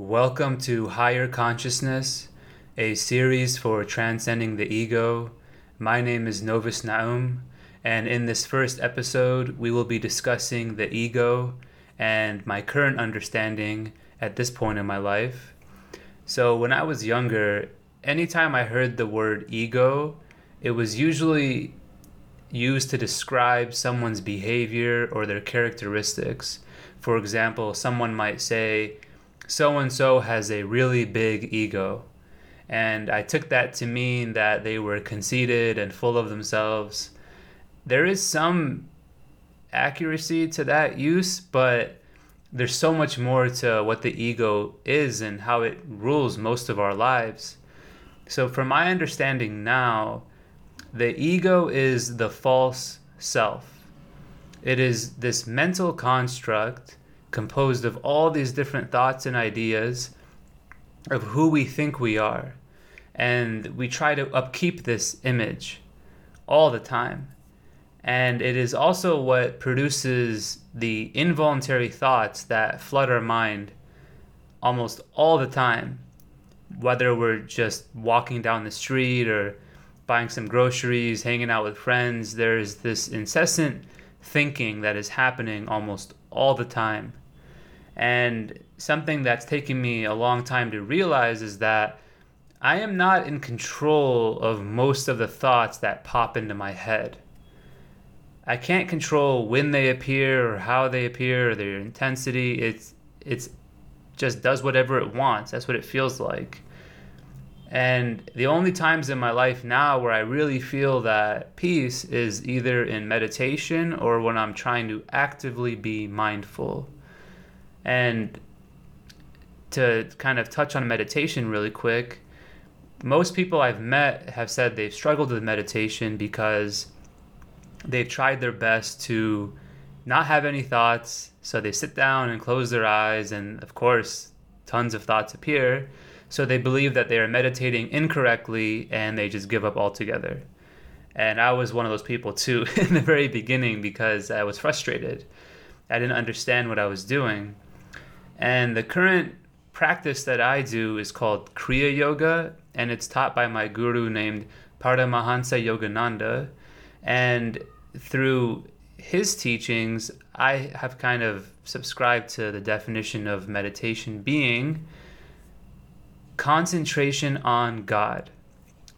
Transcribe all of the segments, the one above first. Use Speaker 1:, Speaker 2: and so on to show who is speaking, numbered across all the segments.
Speaker 1: Welcome to Higher Consciousness, a series for transcending the ego. My name is Novus Naum, and in this first episode, we will be discussing the ego and my current understanding at this point in my life. So, when I was younger, anytime I heard the word ego, it was usually used to describe someone's behavior or their characteristics. For example, someone might say, so and so has a really big ego. And I took that to mean that they were conceited and full of themselves. There is some accuracy to that use, but there's so much more to what the ego is and how it rules most of our lives. So, from my understanding now, the ego is the false self. It is this mental construct composed of all these different thoughts and ideas of who we think we are. And we try to upkeep this image all the time. And it is also what produces the involuntary thoughts that flood our mind almost all the time. Whether we're just walking down the street or buying some groceries, hanging out with friends, there's this incessant thinking that is happening almost all the time. And something that's taken me a long time to realize is that I am not in control of most of the thoughts that pop into my head. I can't control when they appear or how they appear or their intensity. It's it's just does whatever it wants. That's what it feels like. And the only times in my life now where I really feel that peace is either in meditation or when I'm trying to actively be mindful. And to kind of touch on meditation really quick, most people I've met have said they've struggled with meditation because they've tried their best to not have any thoughts. So they sit down and close their eyes, and of course, tons of thoughts appear. So they believe that they are meditating incorrectly and they just give up altogether. And I was one of those people too in the very beginning because I was frustrated. I didn't understand what I was doing. And the current practice that I do is called Kriya Yoga, and it's taught by my guru named Paramahansa Yogananda. And through his teachings, I have kind of subscribed to the definition of meditation being concentration on God.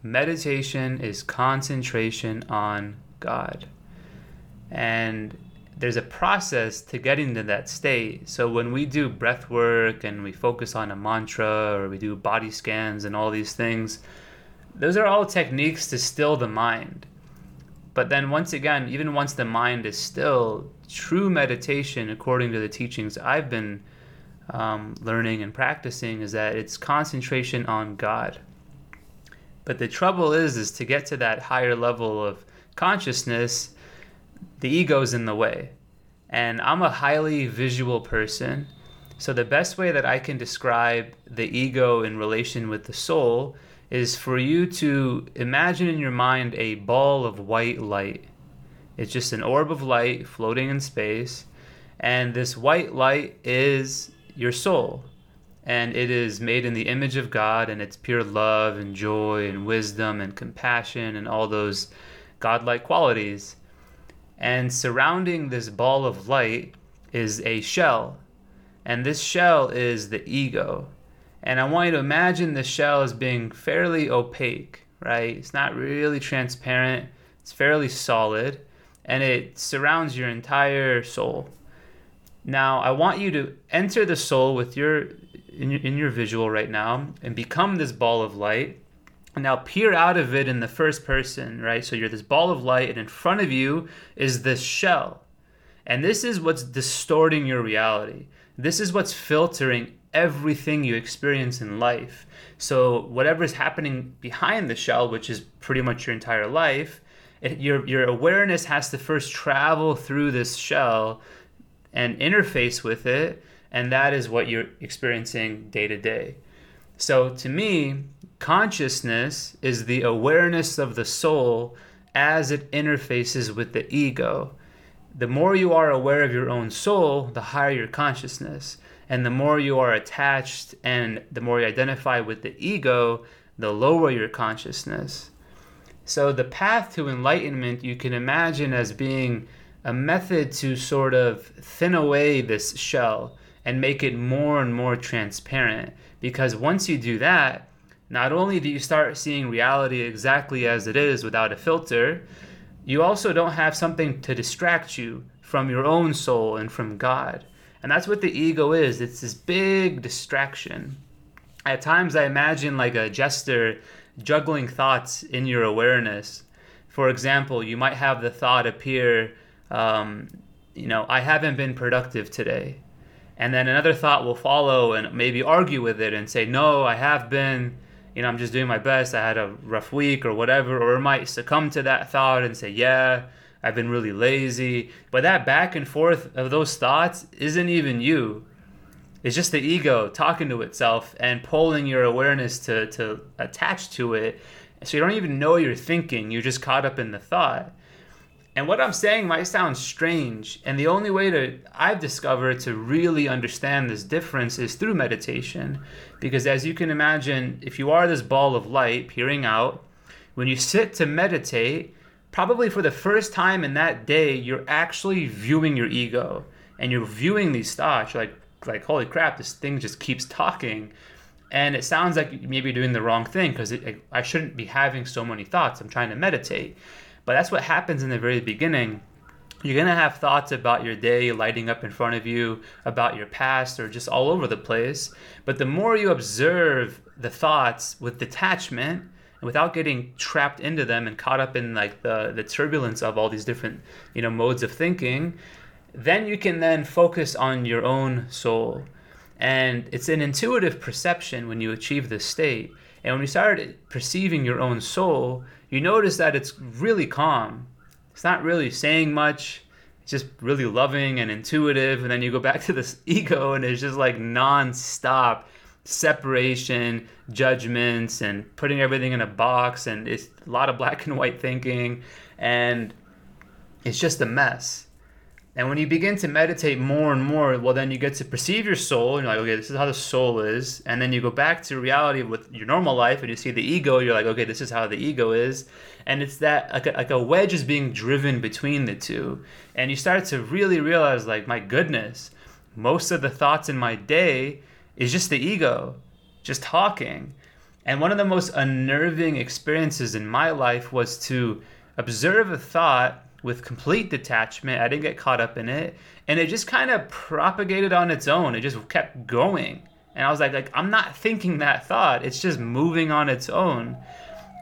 Speaker 1: Meditation is concentration on God. And there's a process to getting to that state. So when we do breath work and we focus on a mantra or we do body scans and all these things, those are all techniques to still the mind. But then once again, even once the mind is still, true meditation, according to the teachings I've been um, learning and practicing, is that it's concentration on God. But the trouble is, is to get to that higher level of consciousness the ego's in the way. And I'm a highly visual person. So the best way that I can describe the ego in relation with the soul is for you to imagine in your mind a ball of white light. It's just an orb of light floating in space. And this white light is your soul. And it is made in the image of God, and it's pure love and joy and wisdom and compassion and all those godlike qualities. And surrounding this ball of light is a shell. And this shell is the ego. And I want you to imagine the shell as being fairly opaque, right? It's not really transparent, it's fairly solid, and it surrounds your entire soul. Now, I want you to enter the soul with your in your, in your visual right now and become this ball of light now peer out of it in the first person, right? So you're this ball of light, and in front of you is this shell. And this is what's distorting your reality. This is what's filtering everything you experience in life. So whatever is happening behind the shell, which is pretty much your entire life, it, your your awareness has to first travel through this shell and interface with it, and that is what you're experiencing day to day. So to me, Consciousness is the awareness of the soul as it interfaces with the ego. The more you are aware of your own soul, the higher your consciousness. And the more you are attached and the more you identify with the ego, the lower your consciousness. So, the path to enlightenment you can imagine as being a method to sort of thin away this shell and make it more and more transparent. Because once you do that, not only do you start seeing reality exactly as it is without a filter, you also don't have something to distract you from your own soul and from God. And that's what the ego is it's this big distraction. At times, I imagine like a jester juggling thoughts in your awareness. For example, you might have the thought appear, um, you know, I haven't been productive today. And then another thought will follow and maybe argue with it and say, no, I have been, you know, I'm just doing my best. I had a rough week or whatever. Or might succumb to that thought and say, yeah, I've been really lazy. But that back and forth of those thoughts isn't even you. It's just the ego talking to itself and pulling your awareness to, to attach to it. So you don't even know you're thinking, you're just caught up in the thought. And what I'm saying might sound strange, and the only way to I've discovered to really understand this difference is through meditation. Because as you can imagine, if you are this ball of light peering out, when you sit to meditate, probably for the first time in that day, you're actually viewing your ego and you're viewing these thoughts. You're like, like, holy crap, this thing just keeps talking. And it sounds like maybe doing the wrong thing because I shouldn't be having so many thoughts. I'm trying to meditate. But that's what happens in the very beginning. You're going to have thoughts about your day lighting up in front of you, about your past, or just all over the place. But the more you observe the thoughts with detachment, without getting trapped into them and caught up in like the, the turbulence of all these different you know modes of thinking then you can then focus on your own soul and it's an intuitive perception when you achieve this state and when you start perceiving your own soul you notice that it's really calm. It's not really saying much. It's just really loving and intuitive. And then you go back to this ego and it's just like non-stop separation, judgments, and putting everything in a box, and it's a lot of black and white thinking, and it's just a mess. And when you begin to meditate more and more, well, then you get to perceive your soul, and you're like, okay, this is how the soul is. And then you go back to reality with your normal life, and you see the ego, you're like, okay, this is how the ego is. And it's that, like a, like a wedge is being driven between the two. And you start to really realize, like, my goodness, most of the thoughts in my day is just the ego, just talking. And one of the most unnerving experiences in my life was to observe a thought with complete detachment. I didn't get caught up in it. And it just kind of propagated on its own. It just kept going. And I was like, like, I'm not thinking that thought. It's just moving on its own.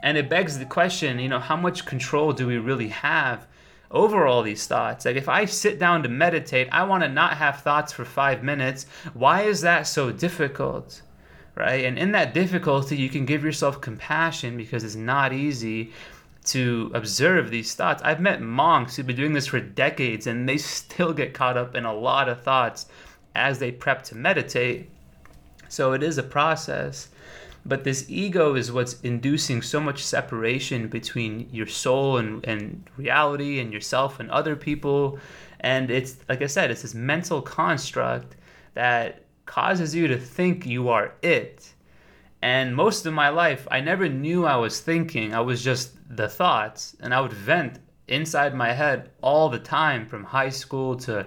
Speaker 1: And it begs the question, you know, how much control do we really have over all these thoughts. Like if I sit down to meditate, I want to not have thoughts for five minutes. Why is that so difficult? Right? And in that difficulty, you can give yourself compassion because it's not easy to observe these thoughts. I've met monks who've been doing this for decades and they still get caught up in a lot of thoughts as they prep to meditate. So it is a process. But this ego is what's inducing so much separation between your soul and, and reality and yourself and other people. And it's, like I said, it's this mental construct that causes you to think you are it. And most of my life, I never knew I was thinking. I was just the thoughts. And I would vent inside my head all the time from high school to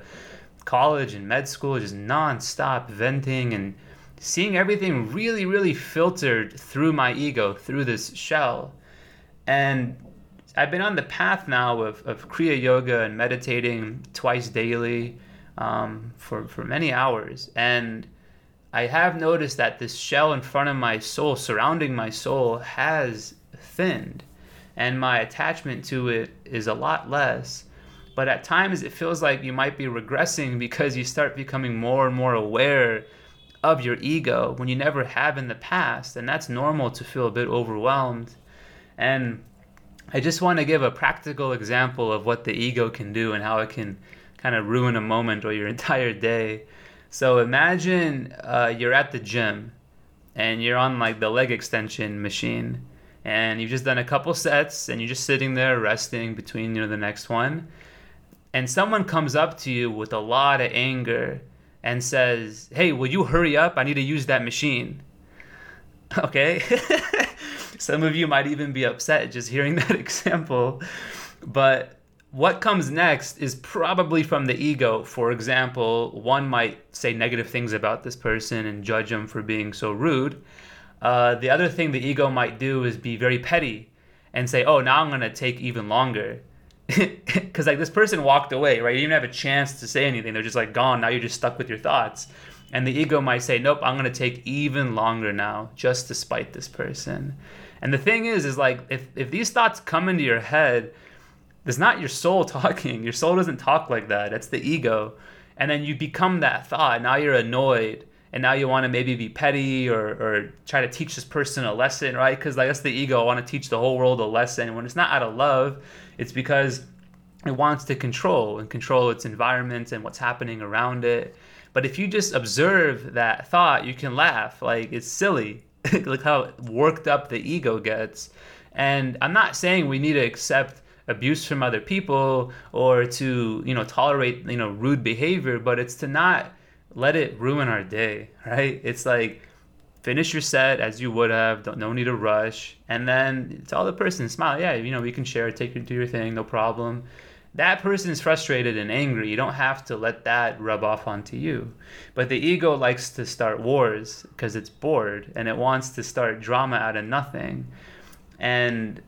Speaker 1: college and med school, just nonstop venting and seeing everything really, really filtered through my ego, through this shell. And I've been on the path now of, of Kriya Yoga and meditating twice daily um, for, for many hours. And I have noticed that this shell in front of my soul, surrounding my soul, has thinned. And my attachment to it is a lot less. But at times it feels like you might be regressing because you start becoming more and more aware of your ego when you never have in the past. And that's normal to feel a bit overwhelmed. And I just want to give a practical example of what the ego can do and how it can kind of ruin a moment or your entire day. So imagine uh, you're at the gym and you're on like the leg extension machine and you've just done a couple sets and you're just sitting there resting between you know the next one and someone comes up to you with a lot of anger and says, Hey, will you hurry up? I need to use that machine. Okay? Some of you might even be upset just hearing that example. But what comes next is probably from the ego. For example, one might say negative things about this person and judge them for being so rude. Uh, the other thing the ego might do is be very petty and say, "Oh, now I'm gonna take even longer," because like this person walked away, right? You didn't have a chance to say anything; they're just like gone. Now you're just stuck with your thoughts, and the ego might say, "Nope, I'm gonna take even longer now, just to spite this person." And the thing is, is like if if these thoughts come into your head, it's not your soul talking. Your soul doesn't talk like that. It's the ego, and then you become that thought. Now you're annoyed and now you want to maybe be petty or, or try to teach this person a lesson, right? Because like that's the ego. I want to teach the whole world a lesson. When it's not out of love, it's because it wants to control and control its environment and what's happening around it. But if you just observe that thought, you can laugh. Like it's silly. Look how worked up the ego gets. And I'm not saying we need to accept abuse from other people or to you know tolerate you know rude behavior, but it's to not let it ruin our day, right? It's like finish your set as you would have, don't, no need to rush, and then tell the person, smile, yeah, you know, we can share, take do your thing, no problem. That person is frustrated and angry. You don't have to let that rub off onto you. But the ego likes to start wars because it's bored and it wants to start drama out of nothing. And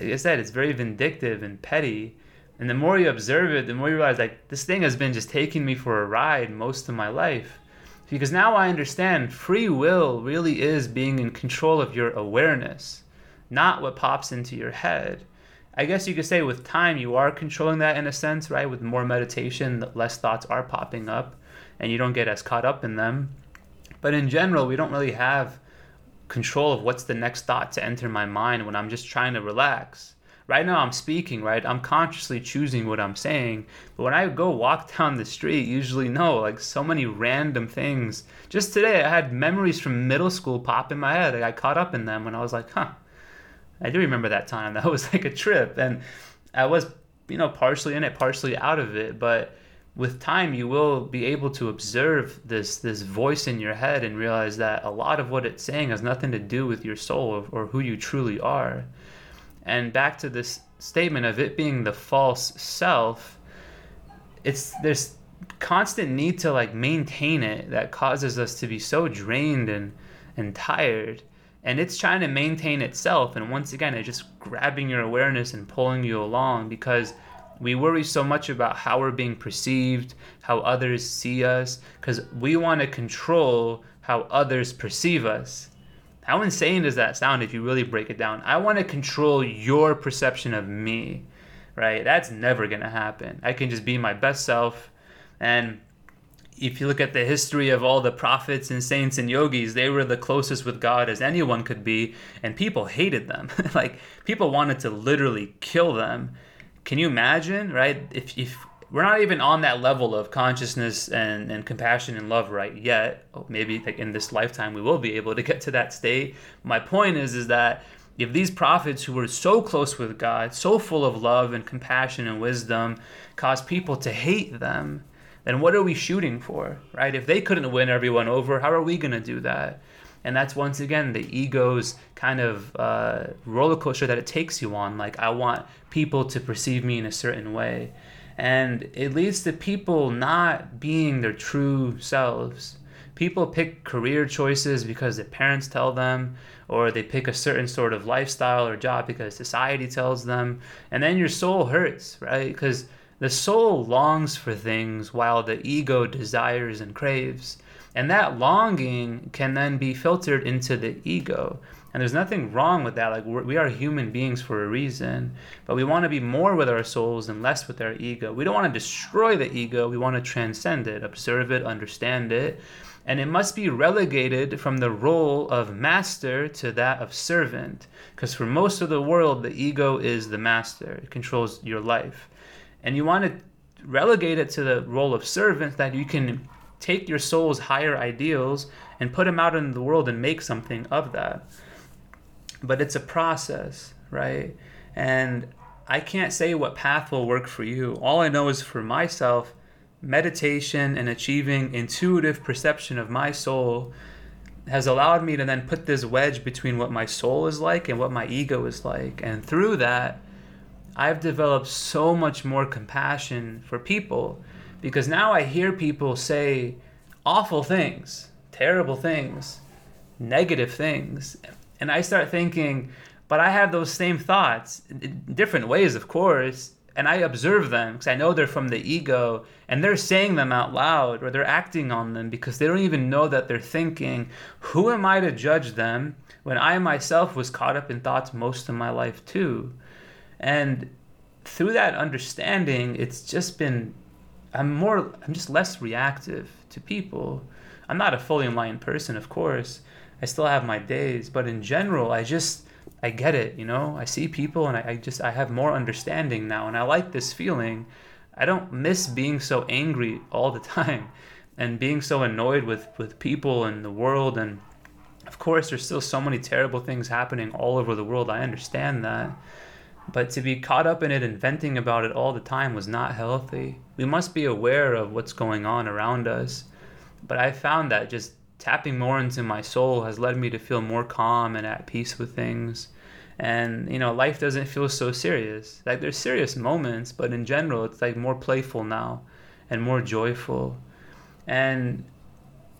Speaker 1: like I said, it's very vindictive and petty and the more you observe it, the more you realize like this thing has been just taking me for a ride most of my life. Because now I understand free will really is being in control of your awareness, not what pops into your head. I guess you could say with time you are controlling that in a sense, right? With more meditation, less thoughts are popping up and you don't get as caught up in them. But in general, we don't really have control of what's the next thought to enter my mind when I'm just trying to relax right now I'm speaking, right? I'm consciously choosing what I'm saying. But when I go walk down the street, usually no, like so many random things. Just today, I had memories from middle school pop in my head. I got caught up in them when I was like, huh, I do remember that time. That was like a trip. And I was, you know, partially in it, partially out of it. But with time you will be able to observe this this voice in your head and realize that a lot of what it's saying has nothing to do with your soul or, or who you truly are. And back to this statement of it being the false self, it's there's constant need to like maintain it that causes us to be so drained and and tired. And it's trying to maintain itself and once again it's just grabbing your awareness and pulling you along because we worry so much about how we're being perceived how others see us because we want to control how others perceive us how insane does that sound if you really break it down? I want to control your perception of me, right? That's never going to happen. I can just be my best self. And if you look at the history of all the prophets and saints and yogis, they were the closest with God as anyone could be, and people hated them. like, people wanted to literally kill them. Can you imagine, right? If, if we're not even on that level of consciousness and, and compassion and love right yet. Oh, maybe like in this lifetime we will be able to get to that state. My point is is that if these prophets who were so close with God, so full of love and compassion and wisdom, cause people to hate them, then what are we shooting for, right? If they couldn't win everyone over, how are we going to do that? And that's once again the ego's kind of uh, roller coaster that it takes you on. Like, I want people to perceive me in a certain way and it leads to people not being their true selves. People pick career choices because their parents tell them, or they pick a certain sort of lifestyle or job because society tells them, and then your soul hurts, right? Because the soul longs for things while the ego desires and craves. And that longing can then be filtered into the ego. And there's nothing wrong with that. Like we are human beings for a reason, but we want to be more with our souls and less with our ego. We don't want to destroy the ego. We want to transcend it, observe it, understand it. And it must be relegated from the role of master to that of servant. Because for most of the world, the ego is the master, it controls your life. And you want to relegate it to the role of servant that you can take your soul's higher ideals and put them out in the world and make something of that but it's a process, right? And I can't say what path will work for you. All I know is for myself, meditation and achieving intuitive perception of my soul has allowed me to then put this wedge between what my soul is like and what my ego is like. And through that, I've developed so much more compassion for people because now I hear people say awful things, terrible things, negative things. And I start thinking, but I have those same thoughts different ways, of course. And I observe them because I know they're from the ego and they're saying them out loud or they're acting on them because they don't even know that they're thinking. Who am I to judge them when I myself was caught up in thoughts most of my life, too? And through that understanding, it's just been, I'm more, I'm just less reactive to people. I'm not a fully enlightened person, of course. I still have my days, but in general, I just, I get it, you know? I see people and I, I just, I have more understanding now, and I like this feeling. I don't miss being so angry all the time and being so annoyed with, with people and the world. And of course, there's still so many terrible things happening all over the world. I understand that. But to be caught up in it and venting about it all the time was not healthy. We must be aware of what's going on around us. But I found that just tapping more into my soul has led me to feel more calm and at peace with things. And, you know, life doesn't feel so serious. Like, there's serious moments, but in general, it's like more playful now and more joyful. And,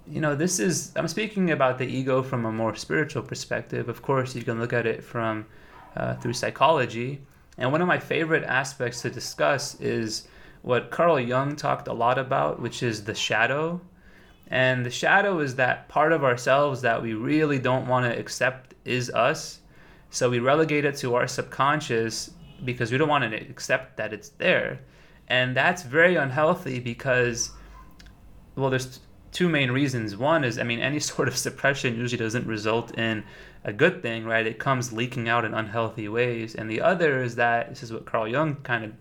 Speaker 1: you know, this is, I'm speaking about the ego from a more spiritual perspective. Of course, you can look at it from uh, through psychology. And one of my favorite aspects to discuss is what Carl Jung talked a lot about, which is the shadow. And the shadow is that part of ourselves that we really don't want to accept is us. So we relegate it to our subconscious because we don't want to accept that it's there. And that's very unhealthy because, well, there's two main reasons. One is, I mean, any sort of suppression usually doesn't result in a good thing, right? It comes leaking out in unhealthy ways. And the other is that this is what Carl Jung kind of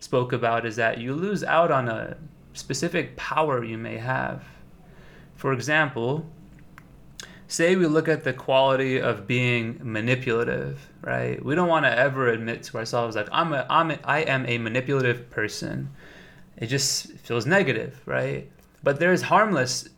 Speaker 1: spoke about is that you lose out on a specific power you may have. For example, say we look at the quality of being manipulative, right? We don't want to ever admit to ourselves like I'm a I'm a, I am a manipulative person. It just feels negative, right? But there's harmless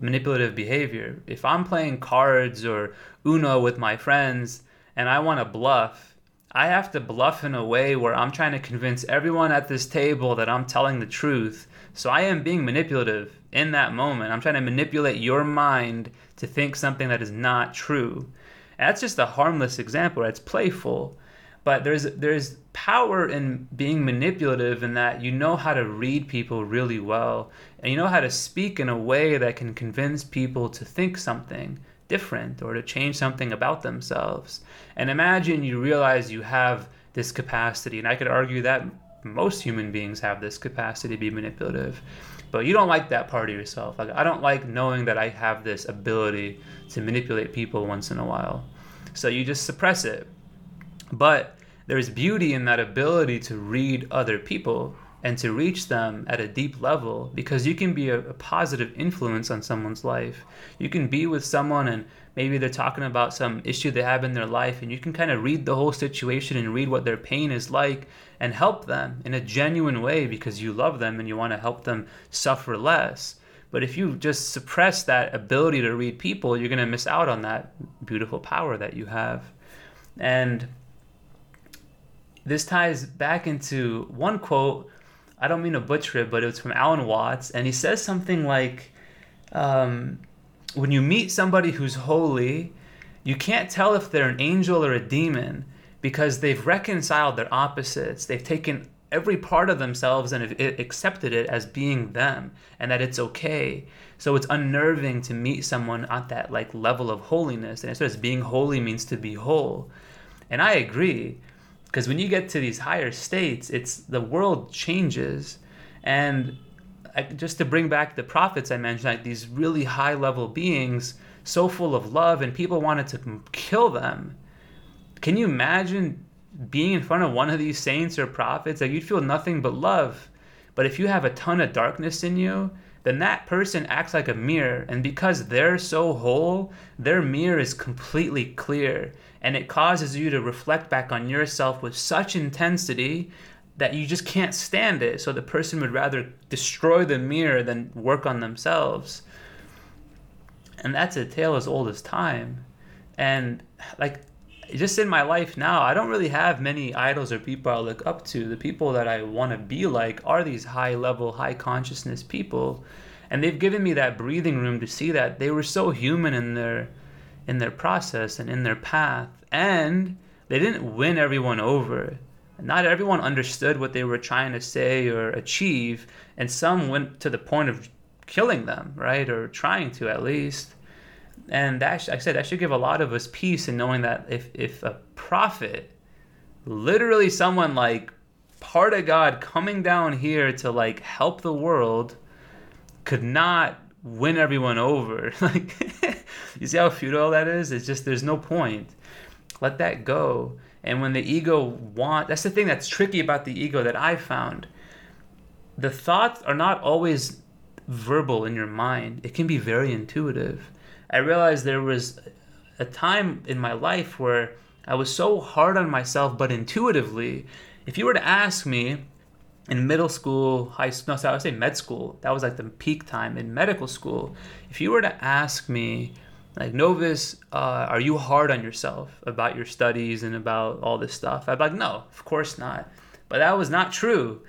Speaker 1: manipulative behavior. If I'm playing cards or Uno with my friends and I want to bluff, I have to bluff in a way where I'm trying to convince everyone at this table that I'm telling the truth. So I am being manipulative in that moment. I'm trying to manipulate your mind to think something that is not true. That's just a harmless example. It's playful. But there's there's power in being manipulative in that you know how to read people really well and you know how to speak in a way that can convince people to think something different or to change something about themselves. And imagine you realize you have this capacity and I could argue that most human beings have this capacity to be manipulative. But you don't like that part of yourself. Like I don't like knowing that I have this ability to manipulate people once in a while. So you just suppress it but there's beauty in that ability to read other people and to reach them at a deep level because you can be a, a, positive influence on someone's life. You can be with someone and maybe they're talking about some issue they have in their life and you can kind of read the whole situation and read what their pain is like and help them in a genuine way because you love them and you want to help them suffer less. But if you just suppress that ability to read people, you're going to miss out on that beautiful power that you have. And this ties back into one quote. I don't mean to butcher it, but it was from Alan Watts, and he says something like, um, "When you meet somebody who's holy, you can't tell if they're an angel or a demon because they've reconciled their opposites. They've taken every part of themselves and have accepted it as being them and that it's okay. So it's unnerving to meet someone at that like level of holiness. And it says being holy means to be whole. And i agree because when you get to these higher states it's the world changes. And I, just to bring back the prophets i mentioned like these really high level beings so full of love and people wanted to kill them. Can you imagine being in front of one of these saints or prophets? Like you'd feel nothing but love. But if you have a ton of darkness in you then that person acts like a mirror. And because they're so whole their mirror is completely clear and it causes you to reflect back on yourself with such intensity that you just can't stand it. So the person would rather destroy the mirror than work on themselves. And that's a tale as old as time. And like just in my life now, I don't really have many idols or people I look up to. The people that I want to be like are these high level, high consciousness people. And they've given me that breathing room to see that they were so human in their in their process and in their path. And they didn't win everyone over. Not everyone understood what they were trying to say or achieve, and some went to the point of killing them, right? Or trying to at least. And that, I said, that should give a lot of us peace in knowing that if, if a prophet, literally someone like part of God coming down here to like help the world, could not win everyone over. Like, you see how futile that is? It's just, there's no point. Let that go. And when the ego want, that's the thing that's tricky about the ego that I found. The thoughts are not always verbal in your mind. It can be very intuitive. I realized there was a time in my life where I was so hard on myself, but intuitively, if you were to ask me in middle school, high school, no, so I would say med school, that was like the peak time in medical school. If you were to ask me, like Novus, uh, are you hard on yourself about your studies and about all this stuff? I'd be like, no, of course not. But that was not true.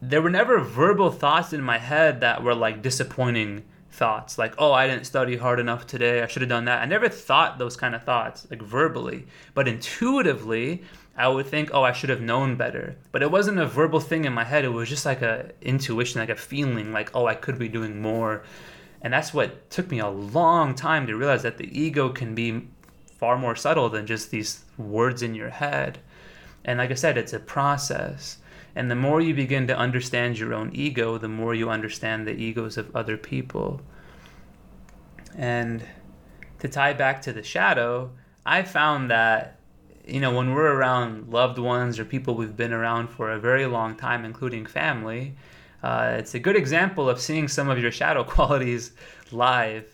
Speaker 1: There were never verbal thoughts in my head that were like disappointing thoughts, like, oh, I didn't study hard enough today. I should have done that. I never thought those kind of thoughts, like verbally. But intuitively, I would think, oh, I should have known better. But it wasn't a verbal thing in my head. It was just like a intuition, like a feeling, like, oh, I could be doing more and that's what took me a long time to realize that the ego can be far more subtle than just these words in your head. And like I said, it's a process. And the more you begin to understand your own ego, the more you understand the egos of other people. And to tie back to the shadow, I found that, you know, when we're around loved ones or people we've been around for a very long time, including family, uh, it's a good example of seeing some of your shadow qualities live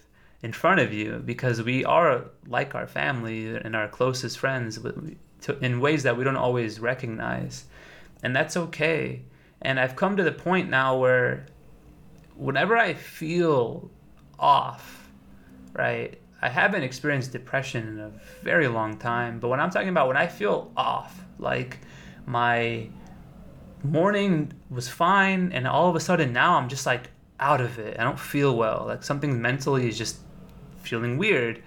Speaker 1: in front of you because we are like our family and our closest friends in ways that we don't always recognize. And that's okay. And I've come to the point now where whenever I feel off, right, I haven't experienced depression in a very long time, but when I'm talking about when I feel off, like my morning was fine and all of a sudden now i'm just like out of it. I don't feel well. Like something mentally is just feeling weird.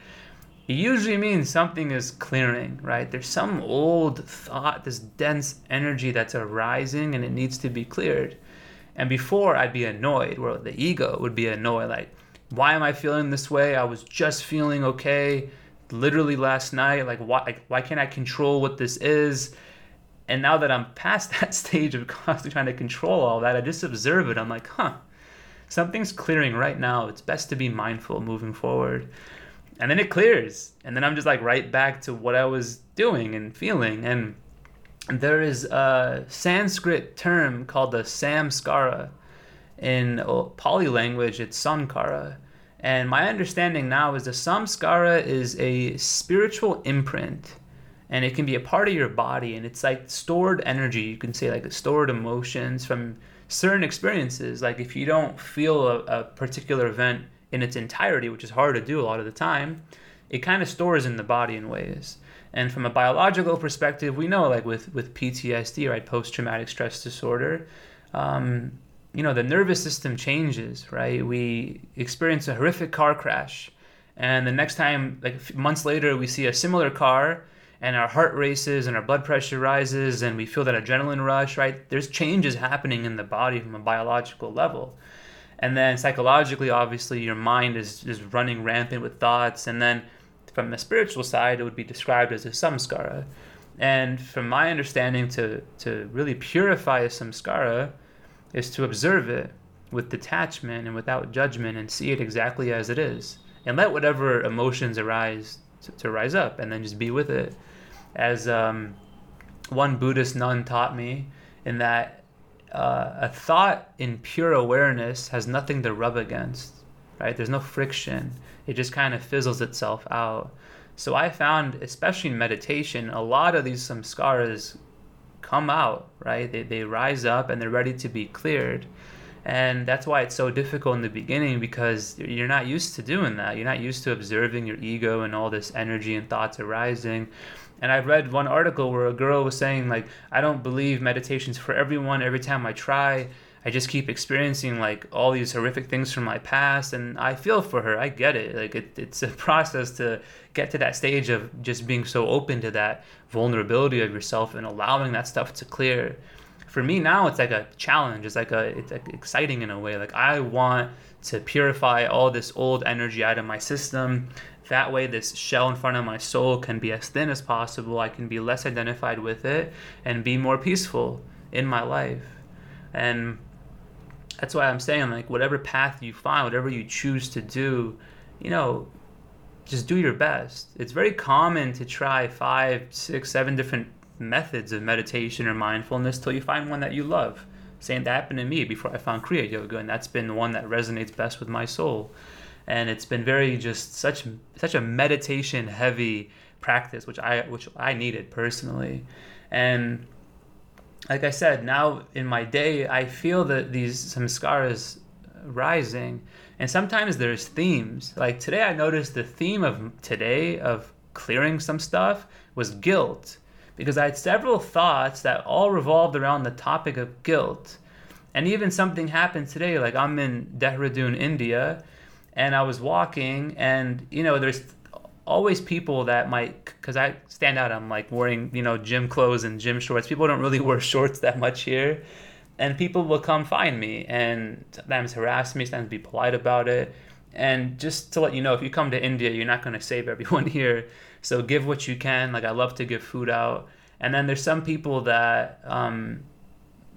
Speaker 1: It usually means something is clearing right? There's some old thought this dense energy that's arising and it needs to be cleared. And before i'd be annoyed where the ego would be annoyed like why am i feeling this way? I was just feeling okay literally last night. Like why like, why can't i control what this is and now that I'm past that stage of constantly trying to control all that, I just observe it. I'm like, huh, something's clearing right now. It's best to be mindful moving forward. And then it clears. And then I'm just like right back to what I was doing and feeling. And there is a Sanskrit term called the samskara. In Pali language, it's sankara. And my understanding now is the samskara is a spiritual imprint and it can be a part of your body and it's like stored energy. You can say like stored emotions from certain experiences. Like if you don't feel a, a, particular event in its entirety which is hard to do a lot of the time it kind of stores in the body in ways. And from a biological perspective we know like with with ptsd right post-traumatic stress disorder um, you know the nervous system changes right? We experience a horrific car crash and the next time like months later we see a similar car and our heart races and our blood pressure rises and we feel that adrenaline rush, right? There's changes happening in the body from a biological level. And then psychologically, obviously, your mind is, is running rampant with thoughts. And then from the spiritual side, it would be described as a samskara. And from my understanding, to, to really purify a samskara is to observe it with detachment and without judgment and see it exactly as it is. And let whatever emotions arise to, to rise up and then just be with it as um, one Buddhist nun taught me, in that uh, a thought in pure awareness has nothing to rub against, right? There's no friction. It just kind of fizzles itself out. So I found, especially in meditation, a lot of these samskaras come out, right? They, they rise up and they're ready to be cleared. And that's why it's so difficult in the beginning because you're not used to doing that. You're not used to observing your ego and all this energy and thoughts arising. And I've read one article where a girl was saying, like, I don't believe meditation's for everyone. Every time I try, I just keep experiencing like all these horrific things from my past. And I feel for her. I get it. Like, it, it's a process to get to that stage of just being so open to that vulnerability of yourself and allowing that stuff to clear for me now it's like a challenge it's like a it's like exciting in a way like i want to purify all this old energy out of my system that way this shell in front of my soul can be as thin as possible i can be less identified with it and be more peaceful in my life and that's why i'm saying like whatever path you find whatever you choose to do you know just do your best it's very common to try five six seven different methods of meditation or mindfulness till you find one that you love. Same that happened to me before I found Kriya Yoga, and that's been the one that resonates best with my soul. And it's been very just such such a meditation heavy practice, which I which I needed personally. And like I said, now in my day, I feel that these samskaras rising, and sometimes there's themes. Like today, I noticed the theme of today of clearing some stuff was guilt because I had several thoughts that all revolved around the topic of guilt. And even something happened today, like I'm in Dehradun, India, and I was walking, and you know, there's always people that might, because I stand out, I'm like wearing, you know, gym clothes and gym shorts. People don't really wear shorts that much here. And people will come find me and sometimes harass me, sometimes be polite about it. And just to let you know, if you come to India, you're not going to save everyone here. So give what you can. Like I love to give food out. And then there's some people that, um,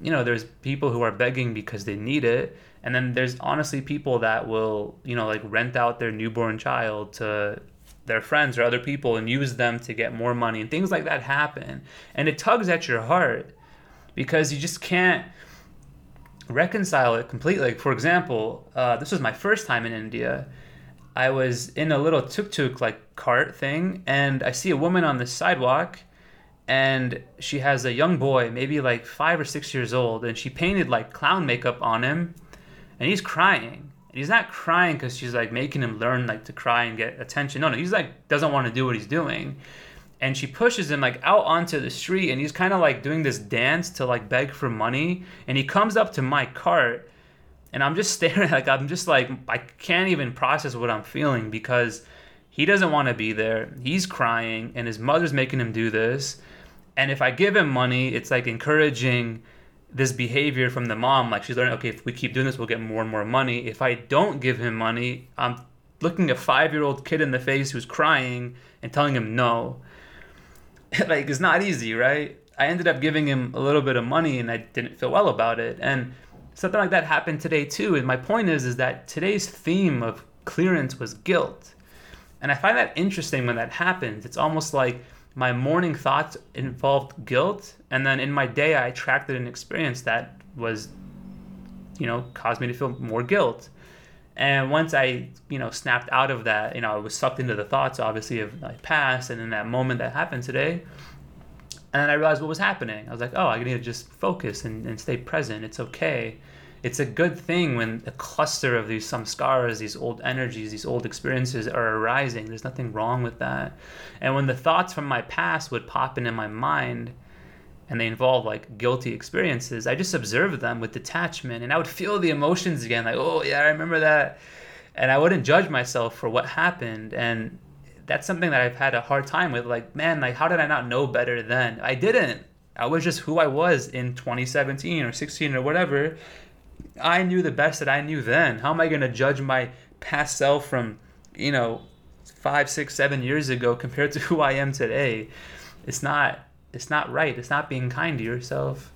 Speaker 1: you know, there's people who are begging because they need it. And then there's honestly people that will, you know, like rent out their newborn child to their friends or other people and use them to get more money and things like that happen. And it tugs at your heart because you just can't reconcile it completely. Like, for example, uh, this was my first time in India I was in a little tuk tuk like cart thing, and I see a woman on the sidewalk, and she has a young boy, maybe like five or six years old, and she painted like clown makeup on him, and he's crying. And he's not crying because she's like making him learn like to cry and get attention. No, no, he's like doesn't want to do what he's doing. And she pushes him like out onto the street, and he's kind of like doing this dance to like beg for money. And he comes up to my cart and I'm just staring like I'm just like I can't even process what I'm feeling because he doesn't want to be there. He's crying and his mother's making him do this. And if I give him money, it's like encouraging this behavior from the mom like she's learning okay if we keep doing this we'll get more and more money. If I don't give him money, I'm looking a 5-year-old kid in the face who's crying and telling him no. like it's not easy, right? I ended up giving him a little bit of money and I didn't feel well about it. And something like that happened today too. And my point is, is that today's theme of clearance was guilt, and I find that interesting when that happens. It's almost like my morning thoughts involved guilt, and then in my day I attracted an experience that was, you know, caused me to feel more guilt. And once I, you know, snapped out of that, you know, I was sucked into the thoughts, obviously, of my past, and in that moment that happened today, and then I realized what was happening. I was like, oh, I need to just focus and, and stay present. It's okay. It's a good thing when a cluster of these samskaras, these old energies, these old experiences are arising. There's nothing wrong with that. And when the thoughts from my past would pop into my mind and they involve like guilty experiences, I just observed them with detachment and I would feel the emotions again, like, oh, yeah, I remember that. And I wouldn't judge myself for what happened. And that's something that I've had a hard time with. Like, man, like how did I not know better then? I didn't. I was just who I was in 2017 or 16 or whatever. I knew the best that I knew then. How am I going to judge my past self from, you know, five, six, seven years ago compared to who I am today? It's not. It's not right. It's not being kind to yourself.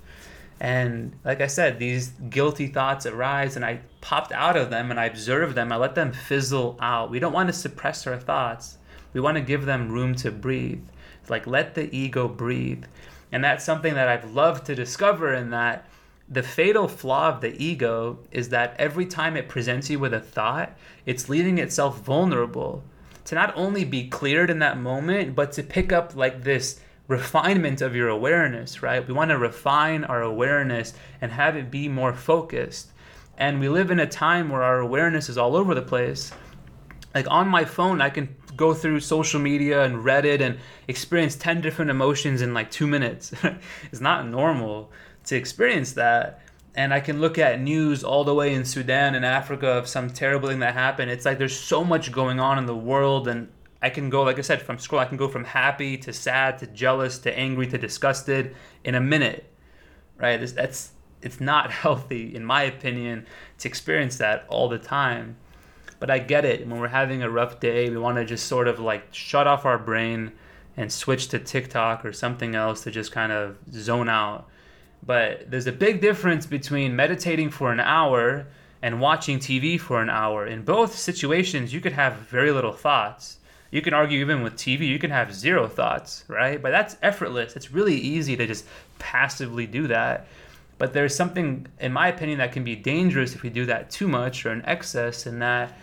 Speaker 1: And like I said, these guilty thoughts arise, and I popped out of them and I observed them. I let them fizzle out. We don't want to suppress our thoughts. We want to give them room to breathe. Like, let the ego breathe. And that's something that I've loved to discover in that the fatal flaw of the ego is that every time it presents you with a thought, it's leaving itself vulnerable to not only be cleared in that moment, but to pick up like this refinement of your awareness, right? We want to refine our awareness and have it be more focused. And we live in a time where our awareness is all over the place. Like on my phone, I can go through social media and Reddit and experience 10 different emotions in like two minutes. it's not normal to experience that. And I can look at news all the way in Sudan and Africa of some terrible thing that happened. It's like there's so much going on in the world and I can go, like I said, from scroll, I can go from happy to sad to jealous to angry to disgusted in a minute, right? That's it's not healthy, in my opinion, to experience that all the time. But I get it. When we're having a rough day, we want to just sort of like shut off our brain and switch to TikTok or something else to just kind of zone out. But there's a big difference between meditating for an hour and watching TV for an hour. In both situations, you could have very little thoughts you can argue even with TV, you can have zero thoughts, right? But that's effortless. It's really easy to just passively do that. But there's something, in my opinion, that can be dangerous if we do that too much or in excess, in that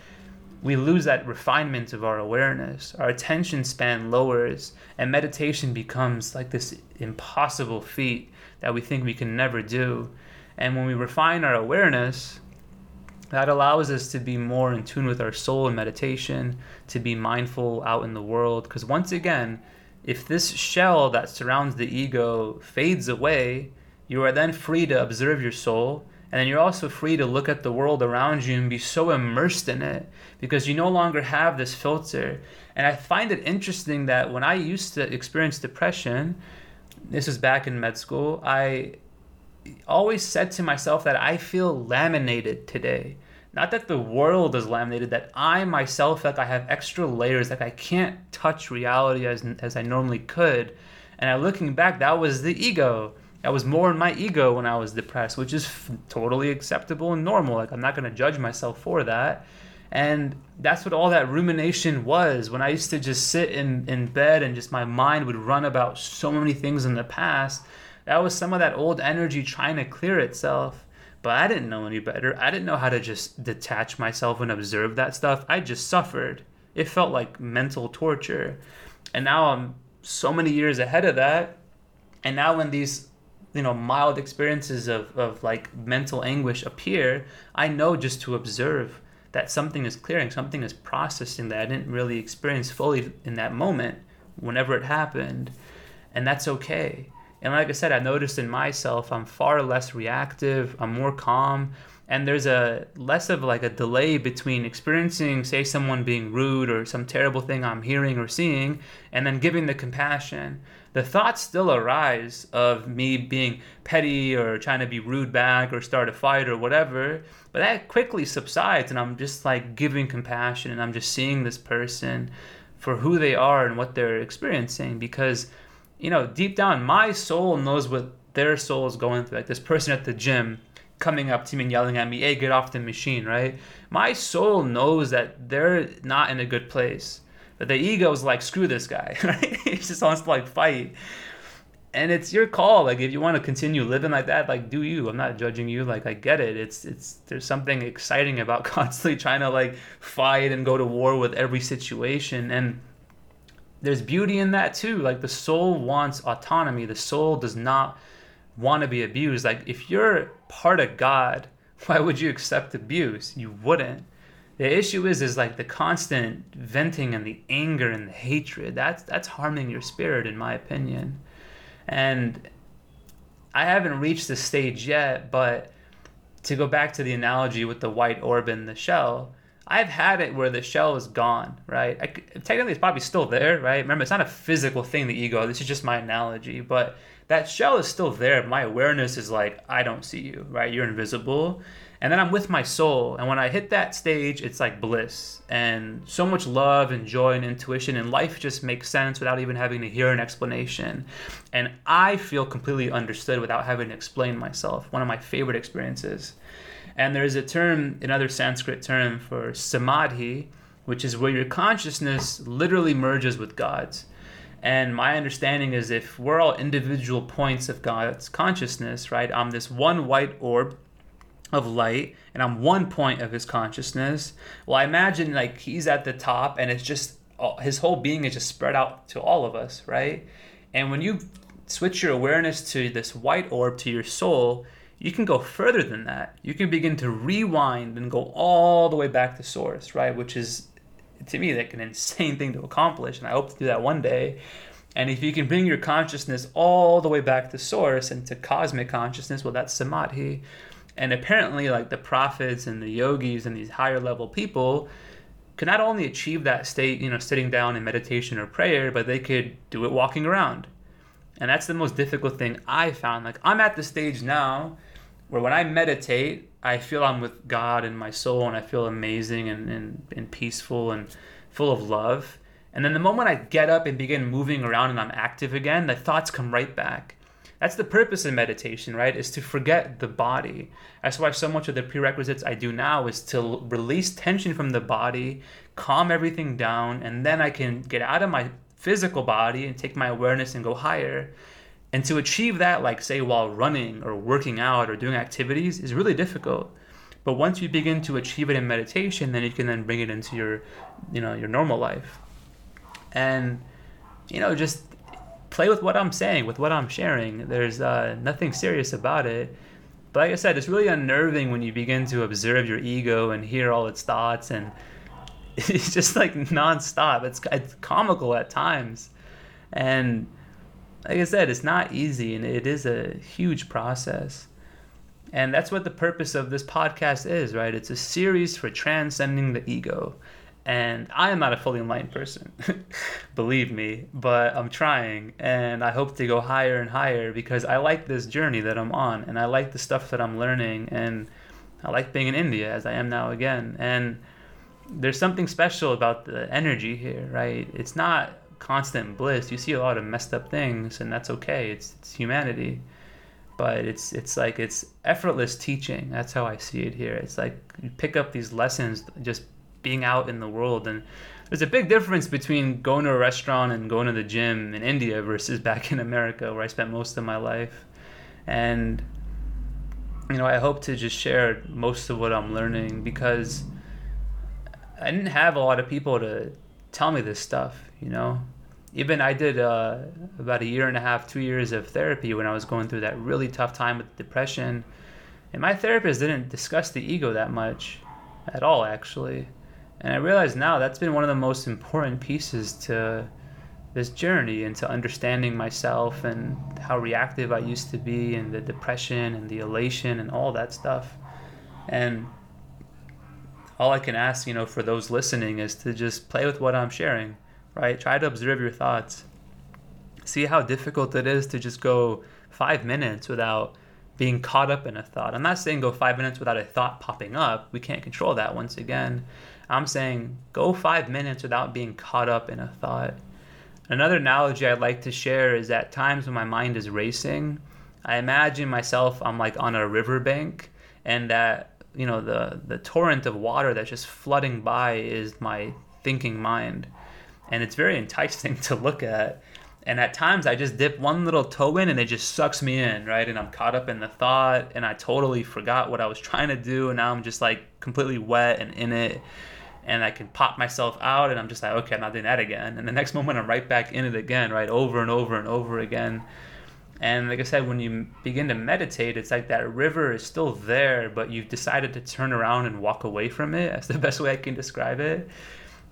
Speaker 1: we lose that refinement of our awareness. Our attention span lowers, and meditation becomes like this impossible feat that we think we can never do. And when we refine our awareness, that allows us to be more in tune with our soul in meditation, to be mindful out in the world. Because once again, if this shell that surrounds the ego fades away, you are then free to observe your soul. And then you're also free to look at the world around you and be so immersed in it because you no longer have this filter. And I find it interesting that when I used to experience depression, this was back in med school, I always said to myself that I feel laminated today. Not that the world is laminated, that I myself like I have extra layers, like I can't touch reality as, as I normally could. And I, looking back, that was the ego. That was more in my ego when I was depressed, which is f- totally acceptable and normal. Like I'm not going to judge myself for that. And that's what all that rumination was. When I used to just sit in, in bed and just my mind would run about so many things in the past that was some of that old energy trying to clear itself. But I didn't know any better. I didn't know how to just detach myself and observe that stuff. I just suffered. It felt like mental torture. And now I'm so many years ahead of that. And now when these you know mild experiences of, of like mental anguish appear i know just to observe that something is clearing something is processing that i didn't really experience fully in that moment whenever it happened and that's okay. And like I said, I noticed in myself, I'm far less reactive, I'm more calm, and there's a less of like a delay between experiencing, say, someone being rude or some terrible thing I'm hearing or seeing, and then giving the compassion. The thoughts still arise of me being petty or trying to be rude back or start a fight or whatever, but that quickly subsides, and I'm just like giving compassion and I'm just seeing this person for who they are and what they're experiencing because you know, deep down, my soul knows what their soul is going through. Like this person at the gym coming up to me and yelling at me, hey, get off the machine, right? My soul knows that they're not in a good place. But the ego is like, screw this guy, right? he just wants to like fight. And it's your call. Like if you want to continue living like that, like do you. I'm not judging you. Like I get it. It's it's there's something exciting about constantly trying to like fight and go to war with every situation. And there's beauty in that too. Like the soul wants autonomy. The soul does not want to be abused. Like if you're part of God, why would you accept abuse? You wouldn't. The issue is is like the constant venting and the anger and the hatred. That's that's harming your spirit in my opinion. And I haven't reached the stage yet, but to go back to the analogy with the white orb in the shell, I've had it where the shell is gone, right? I, technically, it's probably still there, right? Remember, it's not a physical thing, the ego. This is just my analogy, but that shell is still there. My awareness is like, I don't see you, right? You're invisible. And then I'm with my soul. And when I hit that stage, it's like bliss and so much love and joy and intuition. And life just makes sense without even having to hear an explanation. And I feel completely understood without having to explain myself. One of my favorite experiences. And there's a term, another Sanskrit term for samadhi, which is where your consciousness literally merges with God's. And my understanding is if we're all individual points of God's consciousness, right? I'm this one white orb of light and I'm one point of his consciousness. Well, I imagine like he's at the top and it's just uh, his whole being is just spread out to all of us, right? And when you switch your awareness to this white orb, to your soul, you can go further than that. You can begin to rewind and go all the way back to source, right? Which is, to me, like an insane thing to accomplish. And I hope to do that one day. And if you can bring your consciousness all the way back to source and to cosmic consciousness, well, that's samadhi. And apparently, like the prophets and the yogis and these higher level people could not only achieve that state, you know, sitting down in meditation or prayer, but they could do it walking around. And that's the most difficult thing I found. Like, I'm at the stage now where when I meditate, I feel I'm with God in my soul and I feel amazing and, and, and peaceful and full of love. And then the moment I get up and begin moving around and I'm active again, the thoughts come right back. That's the purpose of meditation, right? Is to forget the body. That's why so much of the prerequisites I do now is to release tension from the body, calm everything down, and then I can get out of my physical body and take my awareness and go higher. And to achieve that, like say while running or working out or doing activities, is really difficult. But once you begin to achieve it in meditation, then you can then bring it into your, you know, your normal life. And, you know, just play with what I'm saying, with what I'm sharing. There's uh, nothing serious about it. But like I said, it's really unnerving when you begin to observe your ego and hear all its thoughts, and it's just like nonstop. It's it's comical at times, and like I said, it's not easy, and it is a huge process. And that's what the purpose of this podcast is, right? It's a series for transcending the ego. And I am not a fully enlightened person, believe me, but I'm trying. And I hope to go higher and higher because I like this journey that I'm on and I like the stuff that I'm learning. And I like being in India as I am now again. And there's something special about the energy here, right? It's not constant bliss. You see a lot of messed up things, and that's okay. It's, it's humanity but it's it's like it's effortless teaching that's how i see it here it's like you pick up these lessons just being out in the world. And there's a big difference between going to a restaurant and going to the gym in India versus back in America where I spent most of my life. And you know, I hope to just share most of what I'm learning because I didn't have a lot of people to tell me this stuff, you know. Even I did uh, about a year and a half, two years of therapy when I was going through that really tough time with depression. And my therapist didn't discuss the ego that much at all, actually. And I realize now that's been one of the most important pieces to this journey into understanding myself and how reactive I used to be and the depression and the elation and all that stuff. And all I can ask, you know, for those listening is to just play with what I'm sharing, right? Try to observe your thoughts. See how difficult it is to just go five minutes without being caught up in a thought. I'm not saying go five minutes without a thought popping up. We can't control that once again. I'm saying go five minutes without being caught up in a thought. Another analogy I'd like to share is at times when my mind is racing, I imagine myself I'm like on a riverbank and that you know the the torrent of water that's just flooding by is my thinking mind. And it's very enticing to look at. And at times I just dip one little toe in and it just sucks me in, right? And I'm caught up in the thought and I totally forgot what I was trying to do and now I'm just like completely wet and in it and I can pop myself out and I'm just like, okay, I'm not doing that again. And the next moment I'm right back in it again, right? Over and over and over again. And like I said, when you begin to meditate, it's like that river is still there, but you've decided to turn around and walk away from it. That's the best way I can describe it.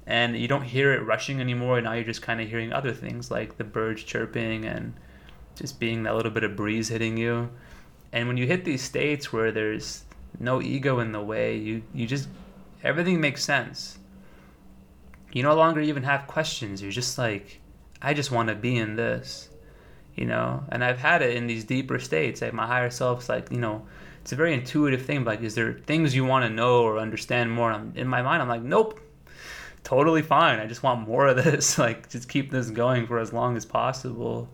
Speaker 1: And you don't hear it rushing anymore. Now you're just kind of hearing other things like the birds chirping and just being that little bit of breeze hitting you. And when you hit these states where there's no ego in the way, you, you just everything makes sense. You no longer even have questions. You're just like, I just want to be in this, you know. And I've had it in these deeper states. Like my higher self's like, you know, it's a very intuitive thing. Like, is there things you want to know or understand more? And in my mind, I'm like, nope, totally fine. I just want more of this. like, just keep this going for as long as possible.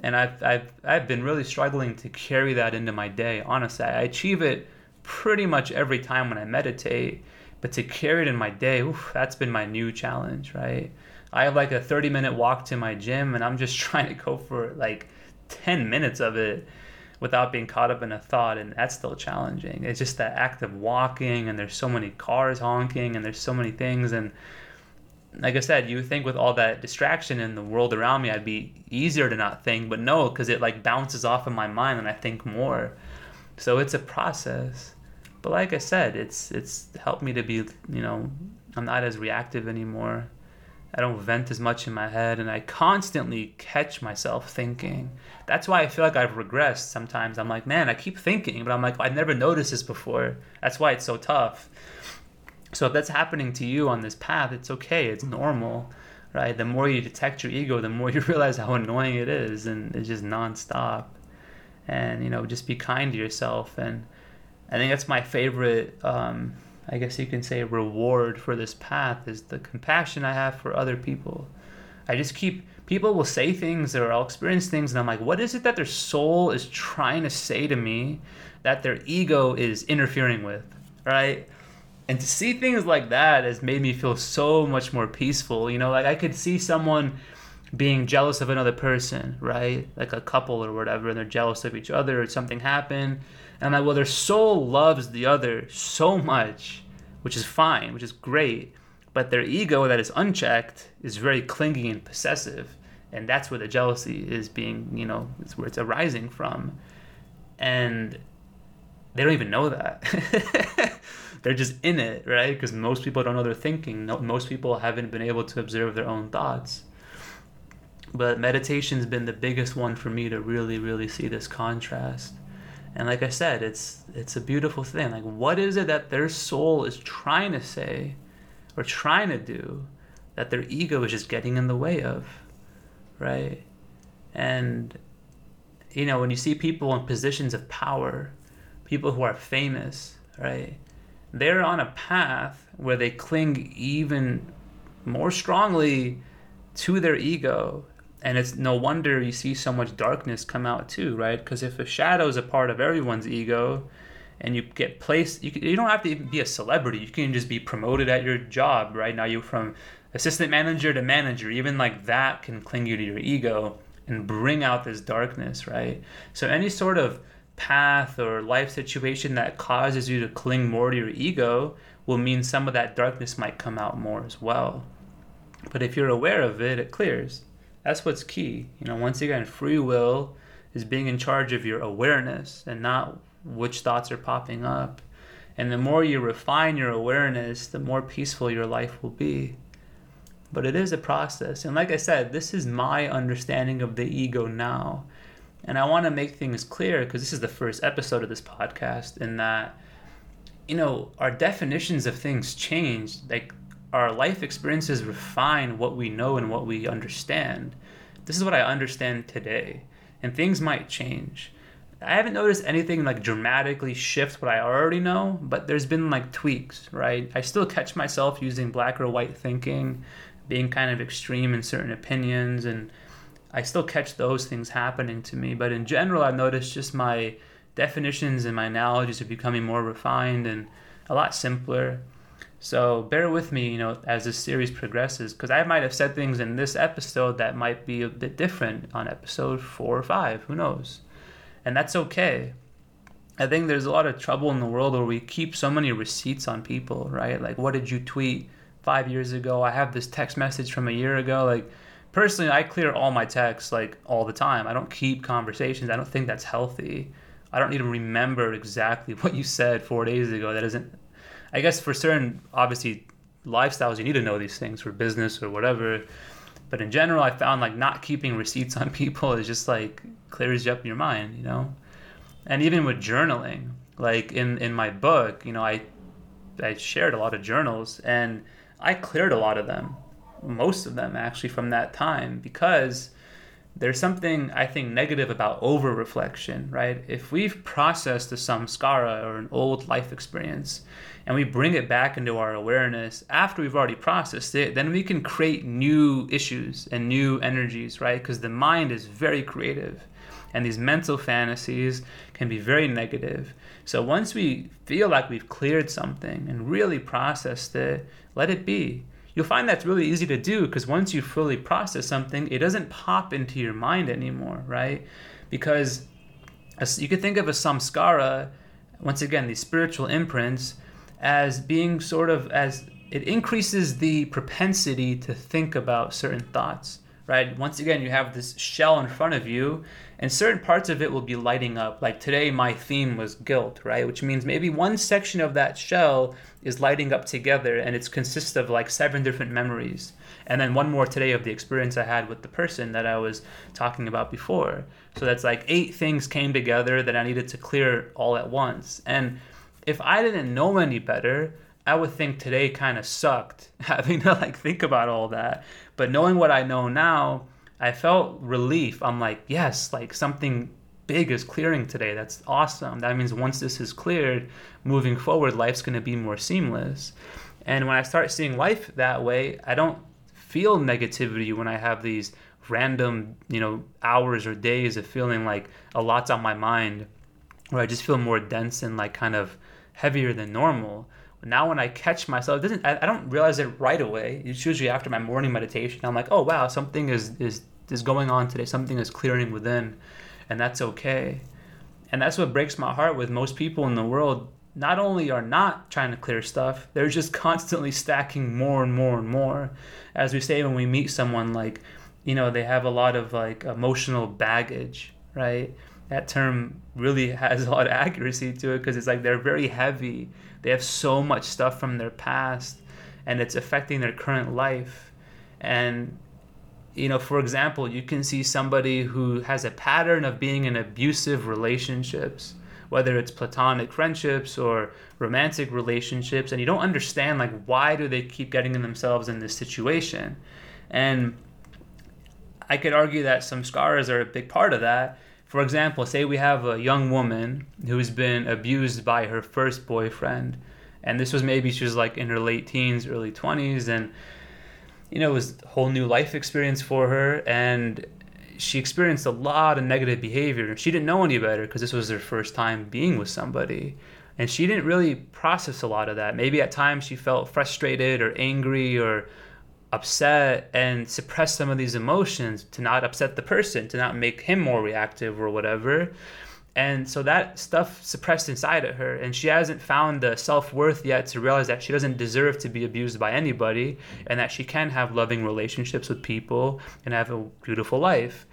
Speaker 1: And I've, I've, I've been really struggling to carry that into my day. Honestly, I achieve it pretty much every time when I meditate but to carry it in my day, oof, that's been my new challenge, right? I have like a 30 minute walk to my gym and I'm just trying to go for like 10 minutes of it without being caught up in a thought and that's still challenging. It's just that act of walking and there's so many cars honking and there's so many things and like I said, you think with all that distraction in the world around me, I'd be easier to not think, but no, because it like bounces off in my mind and I think more. So it's a process. But like I said, it's it's helped me to be, you know, I'm not as reactive anymore. I don't vent as much in my head and I constantly catch myself thinking. That's why I feel like I've regressed sometimes. I'm like, man, I keep thinking, but I'm like, I never noticed this before. That's why it's so tough. So if that's happening to you on this path, it's okay. It's normal, right? The more you detect your ego, the more you realize how annoying it is, and it's just nonstop. And you know, just be kind to yourself. And I think that's my favorite. Um, I guess you can say reward for this path is the compassion I have for other people. I just keep people will say things or I'll experience things and I'm like, what is it that their soul is trying to say to me that their ego is interfering with, right? and to see things like that has made me feel so much more peaceful you know like i could see someone being jealous of another person right like a couple or whatever and they're jealous of each other or something happened and i'm like well their soul loves the other so much which is fine which is great but their ego that is unchecked is very clingy and possessive and that's where the jealousy is being you know it's where it's arising from and they don't even know that they're just in it, right? Because most people don't know they're thinking. Most people haven't been able to observe their own thoughts. But meditation's been the biggest one for me to really, really see this contrast. And like I said, it's it's a beautiful thing. Like what is it that their soul is trying to say or trying to do that their ego is just getting in the way of? Right? And you know, when you see people in positions of power, people who are famous, right? they're on a path where they cling even more strongly to their ego and it's no wonder you see so much darkness come out too right because if a shadow is a part of everyone's ego and you get placed you, you don't have to be a celebrity you can just be promoted at your job right now you're from assistant manager to manager even like that can cling you to your ego and bring out this darkness right so any sort of path or life situation that causes you to cling more to your ego will mean some of that darkness might come out more as well. But if you're aware of it, it clears. That's what's key. You know, once again, free will is being in charge of your awareness and not which thoughts are popping up. And the more you refine your awareness, the more peaceful your life will be. But it is a process. And like I said, this is my understanding of the ego now. And I want to make things clear because this is the first episode of this podcast, in that, you know, our definitions of things change. Like, our life experiences refine what we know and what we understand. This is what I understand today, and things might change. I haven't noticed anything like dramatically shift what I already know, but there's been like tweaks, right? I still catch myself using black or white thinking, being kind of extreme in certain opinions, and I still catch those things happening to me. But in general, I've noticed just my definitions and my analogies are becoming more refined and a lot simpler. So bear with me, you know, as this series progresses, because I might have said things in this episode that might be a bit different on episode four or five. Who knows? And that's okay. I think there's a lot of trouble in the world where we keep so many receipts on people, right? Like, what did you tweet five years ago? I have this text message from a year ago. Like, personally, I clear all my texts like all the time. I don't keep conversations. I don't think that's healthy. I don't need to remember exactly what you said four days ago. That isn't. I guess for certain, obviously, lifestyles, you need to know these things for business or whatever. But in general, I found like not keeping receipts on people is just like clears you up your mind, you know. And even with journaling, like in in my book, you know, I I shared a lot of journals and I cleared a lot of them most of them actually from that time because there's something I think negative about over reflection, right? If we've processed a samskara or an old life experience and we bring it back into our awareness after we've already processed it, then we can create new issues and new energies, right? Because the mind is very creative and these mental fantasies can be very negative. So once we feel like we've cleared something and really processed it, let it be you'll find that's really easy to do because once you fully process something, it doesn't pop into your mind anymore, right? Because you could think of a samskara, once again, these spiritual imprints, as being sort of as it increases the propensity to think about certain thoughts right? Once again, you have this shell in front of you, and certain parts of it will be lighting up. Like today, my theme was guilt, right? Which means maybe one section of that shell is lighting up together, and it consists of like seven different memories. And then one more today of the experience I had with the person that I was talking about before. So that's like eight things came together that I needed to clear all at once. And if I didn't know any better, I would think today kind of sucked having to like think about all that. But knowing what I know now, I felt relief. I'm like, yes, like something big is clearing today. That's awesome. That means once this is cleared, moving forward, life's going to be more seamless. And when I start seeing life that way, I don't feel negativity when I have these random, you know, hours or days of feeling like a lot's on my mind, or I just feel more dense and like kind of heavier than normal now when I catch myself, doesn't I, I don't realize it right away. It's usually after my morning meditation. I'm like, oh wow, something is is is going on today. Something is clearing within, and that's okay. And that's what breaks my heart with most people in the world. Not only are not trying to clear stuff, they're just constantly stacking more and more and more. As we say when we meet someone, like, you know, they have a lot of like emotional baggage, right? That term really has a lot of accuracy to it because it's like they're very heavy they have so much stuff from their past and it's affecting their current life. And, you know, for example, you can see somebody who has a pattern of being in abusive relationships, whether it's platonic friendships or romantic relationships, and you don't understand, like, why do they keep getting themselves in this situation? And I could argue that samskaras are a big part of that for example, say we have a young woman who's been abused by her first boyfriend, and this was maybe she was like in her late teens, early 20s, and you know, it was a whole new life experience for her, and she experienced a lot of negative behavior. And she didn't know any better because this was her first time being with somebody. And she didn't really process a lot of that. Maybe at times she felt frustrated or angry or upset and suppress some of these emotions to not upset the person, to not make him more reactive or whatever. And so that stuff suppressed inside of her, and she hasn't found the self worth yet to realize that she doesn't deserve to be abused by anybody, and that she can have loving relationships with people and have a beautiful life.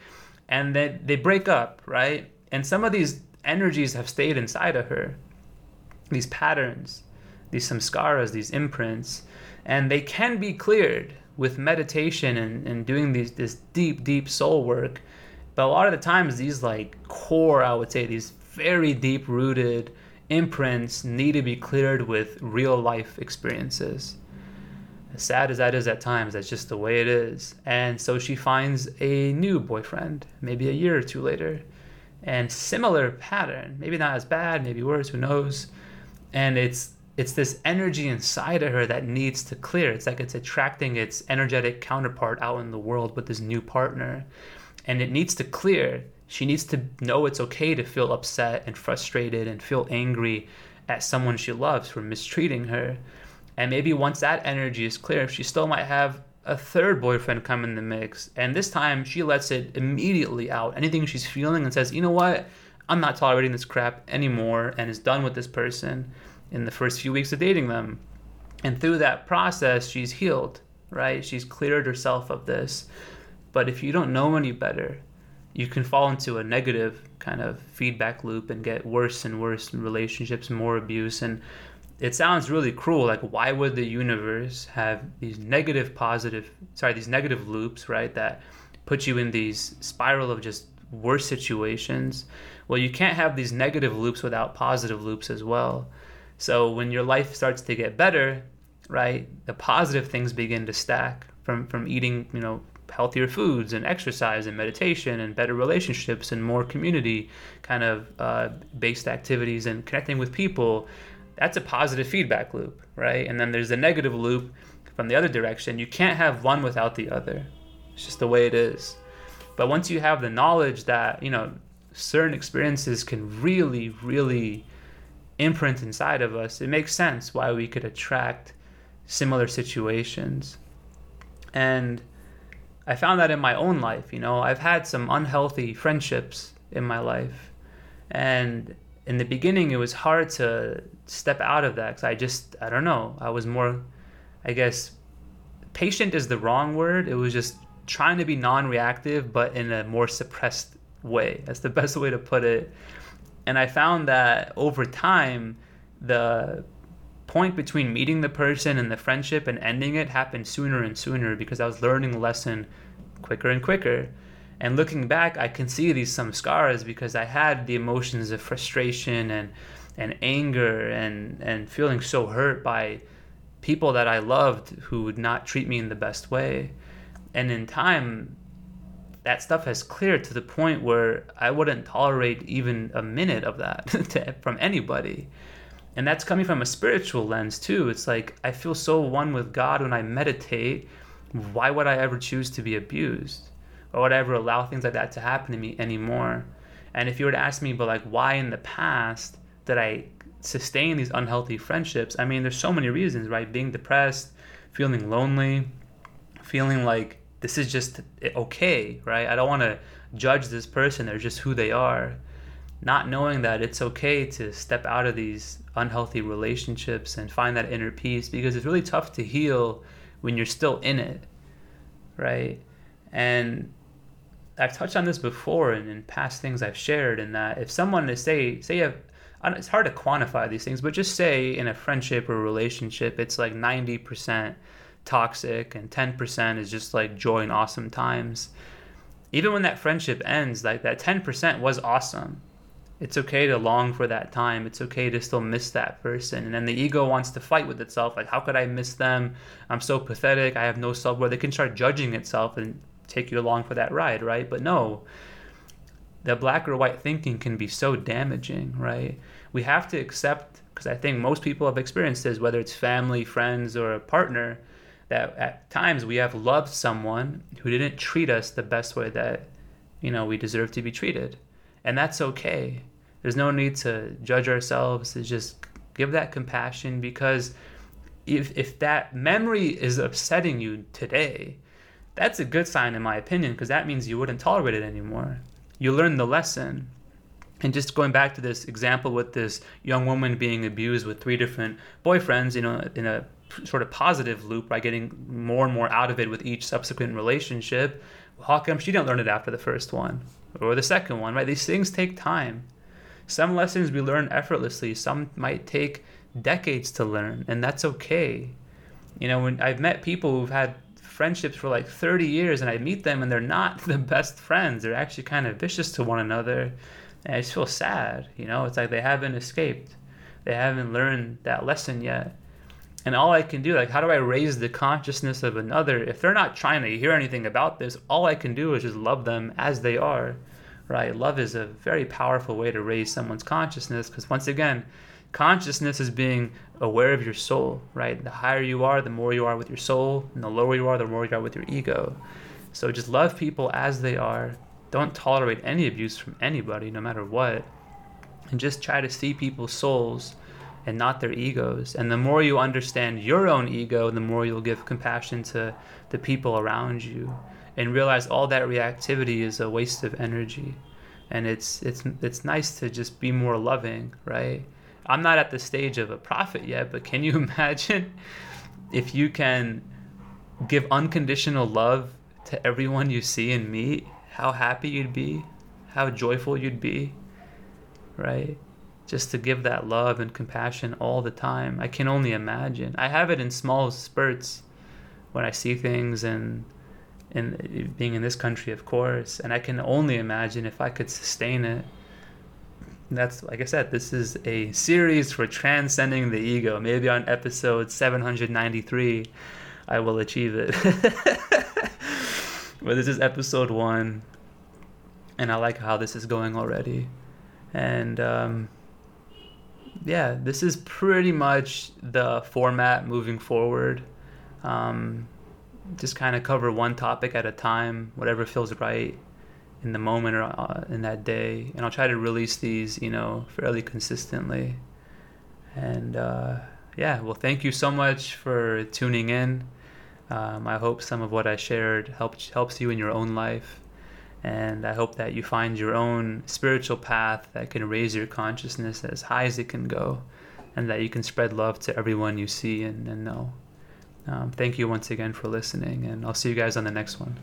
Speaker 1: And then they break up, right? And some of these energies have stayed inside of her, these patterns, these samskaras, these imprints, and they can be cleared with meditation and, and doing these this deep deep soul work but a lot of the times these like core i would say these very deep rooted imprints need to be cleared with real life experiences. As sad as that is at times that's just the way it is. And so she finds a new boyfriend maybe a year or two later and similar pattern. Maybe not as bad maybe worse who knows? And it's it's this energy inside of her that needs to clear. It's like it's attracting its energetic counterpart out in the world with this new partner. And it needs to clear. She needs to know it's okay to feel upset and frustrated and feel angry at someone she loves for mistreating her. And maybe once that energy is clear, she still might have a third boyfriend come in the mix. And this time she lets it immediately out. Anything she's feeling and says, you know what? I'm not tolerating this crap anymore and is done with this person in the first few weeks of dating them. And through that process, she's healed, right? She's cleared herself of this. But if you don't know any better, you can fall into a negative kind of feedback loop and get worse and worse in relationships, more abuse. And it sounds really cruel. Like, why would the universe have these negative, positive, sorry, these negative loops, right? That put you in these spiral of just worse situations. Well, you can't have these negative loops without positive loops as well. So when your life starts to get better, right, the positive things begin to stack from from eating, you know, healthier foods and exercise and meditation and better relationships and more community kind of uh, based activities and connecting with people. That's a positive feedback loop, right? And then there's a negative loop from the other direction. You can't have one without the other. It's just the way it is. But once you have the knowledge that, you know, certain experiences can really, really imprint inside of us, it makes sense why we could attract similar situations. And I found that in my own life, you know, I've had some unhealthy friendships in my life. And in the beginning, it was hard to step out of that because I just, I don't know, I was more I guess patient is the wrong word. It was just trying to be non-reactive, but in a more suppressed way. That's the best way to put it. And I found that over time, the point between meeting the person and the friendship and ending it happened sooner and sooner because I was learning the lesson quicker and quicker. And looking back, I can see these samskaras because I had the emotions of frustration and and anger and and feeling so hurt by people that I loved who would not treat me in the best way. And in time, that stuff has cleared to the point where I wouldn't tolerate even a minute of that to, from anybody. And that's coming from a spiritual lens too. It's like I feel so one with God when I meditate. Why would I ever choose to be abused? or would I ever allow things like that to happen to me anymore? And if you were to ask me, but like, why in the past did I sustain these unhealthy friendships? I mean, there's so many reasons, right? Being depressed, feeling lonely, feeling like this is just okay, right? I don't want to judge this person, they're just who they are. Not knowing that it's okay to step out of these unhealthy relationships and find that inner peace because it's really tough to heal when you're still in it, right? And I've touched on this before in, in past things I've shared, in that if someone is say say you have it's hard to quantify these things, but just say in a friendship or relationship, it's like 90% toxic and 10% is just like joy and awesome times. Even when that friendship ends, like that 10% was awesome. It's okay to long for that time. It's okay to still miss that person. And then the ego wants to fight with itself. Like, how could I miss them? I'm so pathetic. I have no self worth. It can start judging itself and take you along for that ride, right? But no, the black or white thinking can be so damaging, right? We have to accept, because I think most people have experienced this, whether it's family, friends, or a partner, that at times we have loved someone who didn't treat us the best way that, you know, we deserve to be treated. And that's okay. There's no need to judge ourselves, to just give that compassion because if, if that memory is upsetting you today, that's a good sign, in my opinion, because that means you wouldn't tolerate it anymore. You learned the lesson. And just going back to this example with this young woman being abused with three different boyfriends, you know, in a sort of positive loop by getting more and more out of it with each subsequent relationship. how come she didn't learn it after the first one or the second one, right? These things take time. Some lessons we learn effortlessly, some might take decades to learn, and that's okay. You know, when I've met people who've had friendships for like 30 years and I meet them and they're not the best friends. They're actually kind of vicious to one another. And I just feel sad, you know, it's like they haven't escaped. They haven't learned that lesson yet. And all I can do, like, how do I raise the consciousness of another? If they're not trying to hear anything about this, all I can do is just love them as they are, right? Love is a very powerful way to raise someone's consciousness because, once again, consciousness is being aware of your soul, right? The higher you are, the more you are with your soul, and the lower you are, the more you are with your ego. So just love people as they are. Don't tolerate any abuse from anybody, no matter what. And just try to see people's souls and not their egos. And the more you understand your own ego, the more you'll give compassion to the people around you and realize all that reactivity is a waste of energy. And it's it's it's nice to just be more loving, right? I'm not at the stage of a prophet yet, but can you imagine if you can give unconditional love to everyone you see and meet? How happy you'd be, how joyful you'd be, right? Just to give that love and compassion all the time. I can only imagine. I have it in small spurts when I see things and in being in this country, of course, and I can only imagine if I could sustain it that's like I said, this is a series for transcending the ego. Maybe on episode 793, I will achieve it. but this is episode one, and I like how this is going already. And um, yeah, this is pretty much the format moving forward. Um, just kind of cover one topic at a time, whatever feels right in the moment or uh, in that day. And i'll try to release these you know fairly consistently. And uh, yeah well thank you so much for tuning in. Um, i hope some of what i shared helps helps you in your own life and i hope that you find your own spiritual path that can raise your consciousness as high as it can go and that you can spread love to everyone you see and, and know Um, thank you once again for listening, and I'll see you guys on the next one.